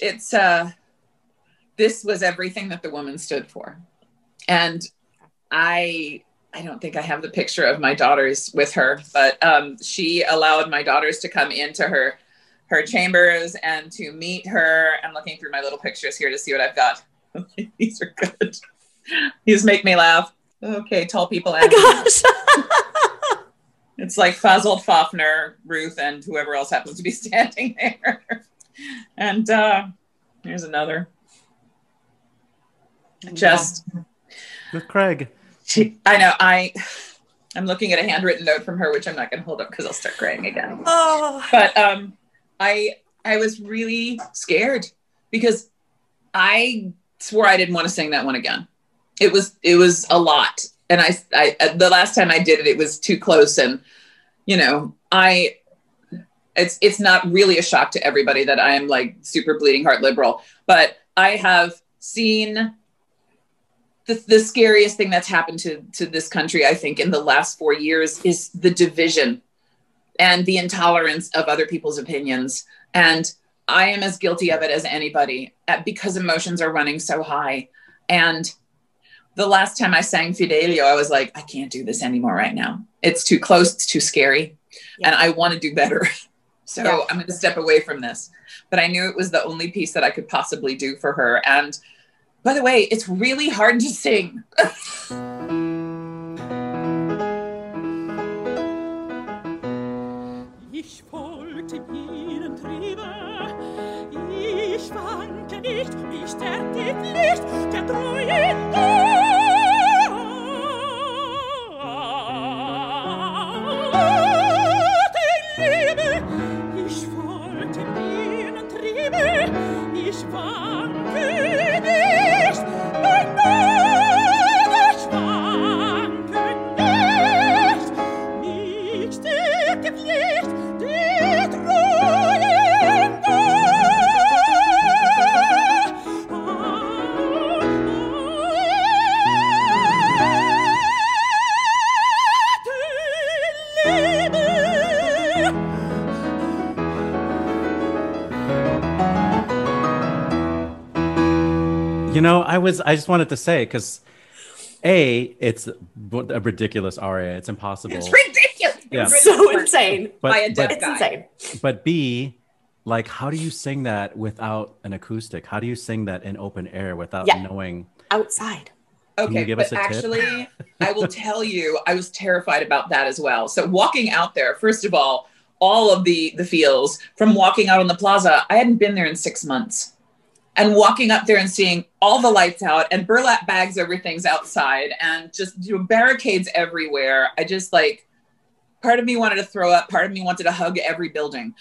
it's, uh, this was everything that the woman stood for. And I, I don't think I have the picture of my daughters with her, but um, she allowed my daughters to come into her her chambers and to meet her. I'm looking through my little pictures here to see what I've got. These are good. These make me laugh. Okay, tall people. And Gosh. it's like Fasolt Fafner, Ruth, and whoever else happens to be standing there. and uh, here's another. Just With Craig. She, I know I. I'm looking at a handwritten note from her, which I'm not going to hold up because I'll start crying again. oh. But um, I I was really scared because I swore I didn't want to sing that one again. It was it was a lot, and I I the last time I did it, it was too close, and you know I. It's it's not really a shock to everybody that I am like super bleeding heart liberal, but I have seen the, the scariest thing that's happened to to this country, I think, in the last four years is the division and the intolerance of other people's opinions. And I am as guilty of it as anybody uh, because emotions are running so high. And the last time I sang Fidelio, I was like, I can't do this anymore right now. It's too close, it's too scary, Yeah. and I want to do better. So Yeah. I'm going to step away from this. But I knew it was the only piece that I could possibly do for her. And by the way, it's really hard to sing. Ich ihren Triebe, ich nicht, die Pflicht der You know, I was I just wanted to say because a it's a ridiculous aria. It's impossible. It's ridiculous. Yeah. It's So insane. But- by a deaf but- It's guy. insane. But B, like, how do you sing that without an acoustic? How do you sing that in open air without Yeah. knowing? Outside. Okay, but us a tip? actually, I will tell you, I was terrified about that as well. So walking out there, first of all, all of the the feels from walking out on the plaza, I hadn't been there in six months. And walking up there and seeing all the lights out and burlap bags, everything's outside, and just you know, barricades everywhere. I just like, part of me wanted to throw up, part of me wanted to hug every building.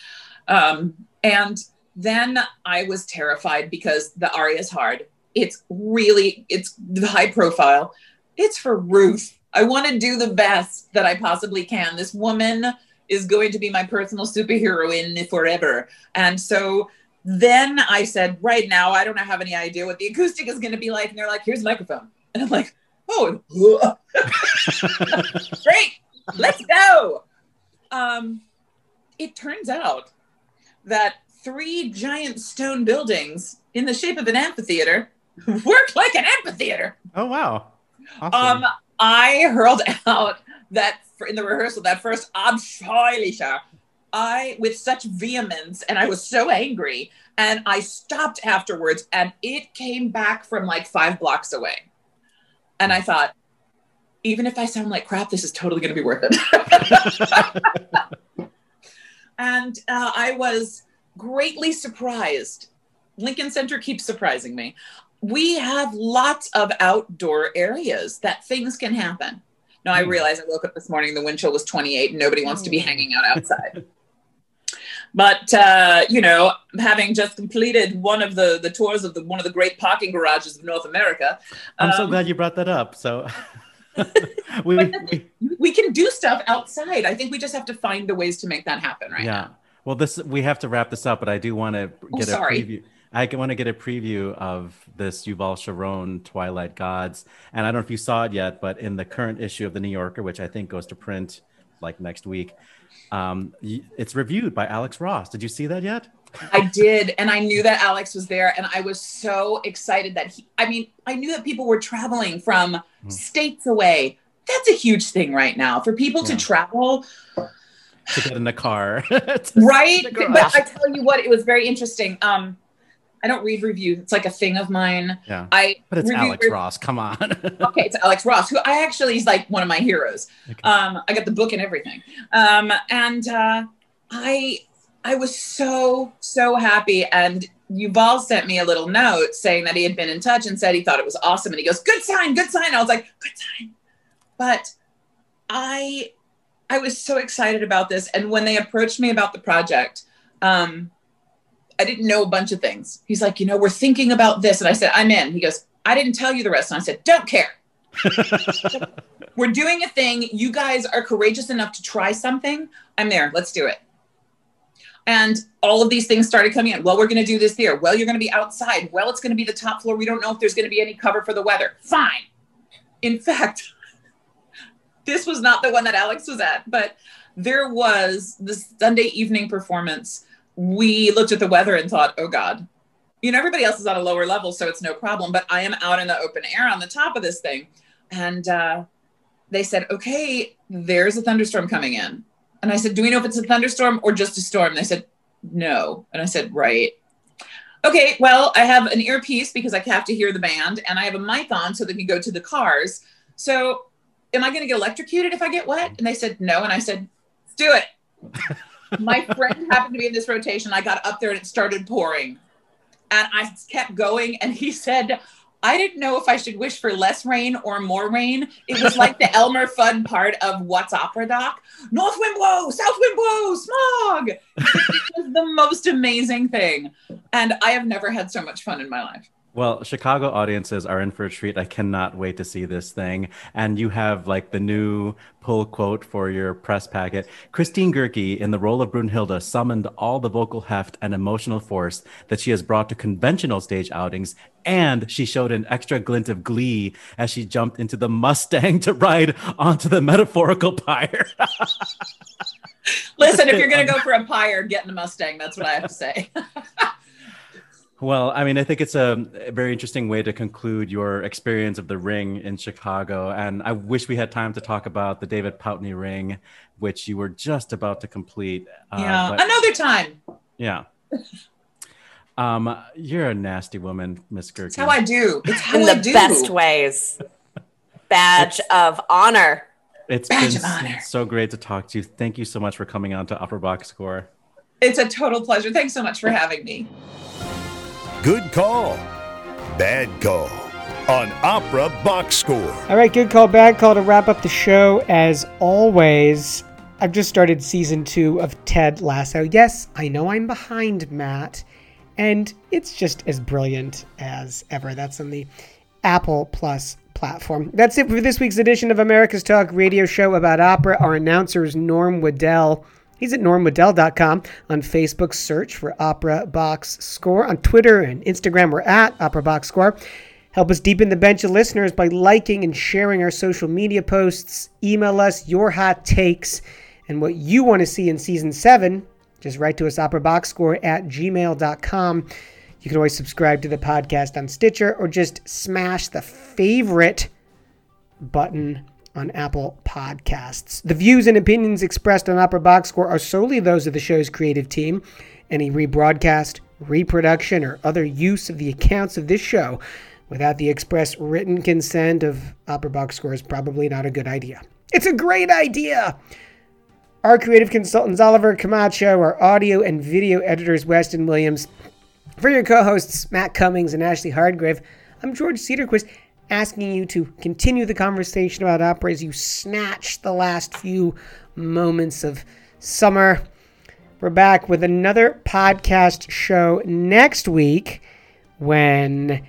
Um, and then I was terrified because the aria is hard. It's really, it's high profile. It's for Ruth. I want to do the best that I possibly can. This woman is going to be my personal superhero in forever. And so then I said, right now, I don't have any idea what the acoustic is going to be like. And they're like, here's a microphone. And I'm like, oh, great, let's go. Um, it turns out that three giant stone buildings in the shape of an amphitheater work like an amphitheater. Oh wow! Awesome. Um, I hurled out that for, in the rehearsal that first abscheulicher. I with such vehemence, and I was so angry, and I stopped afterwards, and it came back from like five blocks away, and I thought, even if I sound like crap, this is totally going to be worth it. and uh, I was greatly surprised. Lincoln Center keeps surprising me. We have lots of outdoor areas that things can happen. Now, I Hmm. realize I woke up this morning, the wind chill was 28, and nobody wants to be hanging out outside. But uh, you know, having just completed one of the the tours of the one of the great parking garages of North America, I'm so um, glad you brought that up. So we, we we can do stuff outside. I think we just have to find the ways to make that happen, right? yeah. Well, this we have to wrap this up, but I do want to get a Oh, sorry. preview. I want to get a preview of this Yuval Sharon Twilight Gods, and I don't know if you saw it yet, but in the current issue of the New Yorker, which I think goes to print like next week, um, it's reviewed by Alex Ross. Did you see that yet? I did, and I knew that Alex was there, and I was so excited that he. I mean, I knew that people were traveling from Hmm. states away. That's a huge thing right now for people Yeah. to travel, To get in the car, right? But I tell you what, it was very interesting. Um, I don't read reviews; it's like a thing of mine. Yeah, I but it's review- Alex Ross. Come on. okay, it's Alex Ross, who I actually is like one of my heroes. Okay. Um, I got the book and everything. Um, and uh, I I was so, so happy. And Yuval sent me a little note saying that he had been in touch and said he thought it was awesome. And he goes, Good sign, good sign. I was like, Good sign. But I I was so excited about this. And when they approached me about the project, um, I didn't know a bunch of things. He's like, you know, we're thinking about this. And I said, I'm in. He goes, I didn't tell you the rest. And I said, don't care. we're doing a thing. You guys are courageous enough to try something. I'm there. Let's do it. And all of these things started coming in. Well, we're going to do this there. Well, you're going to be outside. Well, it's going to be the top floor. We don't know if there's going to be any cover for the weather. Fine. In fact, this was not the one that Alex was at, but there was the Sunday evening performance. We looked at the weather and thought, oh God, you know, everybody else is on a lower level, so it's no problem. But I am out in the open air on the top of this thing. And uh, they said, okay, there's a thunderstorm coming in. And I said, do we know if it's a thunderstorm or just a storm? They said, no. And I said, right. Okay, well, I have an earpiece because I have to hear the band, and I have a mic on so they can go to the cars. So, am I going to get electrocuted if I get wet? And they said, no. And I said, do it. My friend happened to be in this rotation. I got up there and it started pouring. And I kept going, and he said, I didn't know if I should wish for less rain or more rain. It was like the Elmer Fudd part of What's Opera Doc. North wind blow, south wind blow, smog. It was the most amazing thing. And I have never had so much fun in my life. Well, Chicago audiences are in for a treat. I cannot wait to see this thing. And you have like the new pull quote for your press packet. Christine Goerke, in the role of Brunhilde, summoned all the vocal heft and emotional force that she has brought to conventional stage outings. And she showed an extra glint of glee as she jumped into the Mustang to ride onto the metaphorical pyre. Listen, if you're going to go for a pyre, get in a Mustang. That's what I have to say. Well, I mean, I think it's a very interesting way to conclude your experience of the ring in Chicago. And I wish we had time to talk about the David Pountney ring, which you were just about to complete. Uh, yeah, but- another time. yeah. Um, you're a nasty woman, Miss Goerke. It's how I do. It's how in I the do. best ways. Badge of honor. It's Badge been of honor. so great to talk to you. Thank you so much for coming on to Opera Box Score. It's a total pleasure. Thanks so much for having me. Good call. Bad call on Opera Box Score. All right, good call, bad call to wrap up the show. As always, I've just started season two of Ted Lasso. Yes, I know I'm behind, Matt, and it's just as brilliant as ever. That's on the Apple Plus platform. That's it for this week's edition of America's Talk radio show about opera. Our announcer is Norm Waddell. He's at normwaddell.com. On Facebook, search for Opera Box Score. On Twitter and Instagram, we're at Opera Box Score. Help us deepen the bench of listeners by liking and sharing our social media posts. Email us your hot takes and what you want to see in season seven. Just write to us, operaboxscore at gmail.com. You can always subscribe to the podcast on Stitcher or just smash the favorite button on Apple Podcasts. The views and opinions expressed on Opera Box Score are solely those of the show's creative team. Any rebroadcast, reproduction, or other use of the accounts of this show without the express written consent of Opera Box Score is probably not a good idea. It's a great idea! Our creative consultants, Oliver Camacho, our audio and video editors, Weston Williams. For your co hosts, Matt Cummings and Ashley Hardgrave, I'm George Cederquist, asking you to continue the conversation about opera as you snatch the last few moments of summer. We're back with another podcast show next week when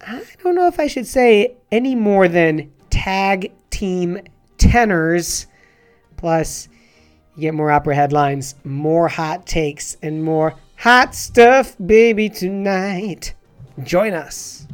I don't know if I should say any more than tag team tenors. Plus, you get more opera headlines, more hot takes, and more hot stuff, baby, tonight. Join us.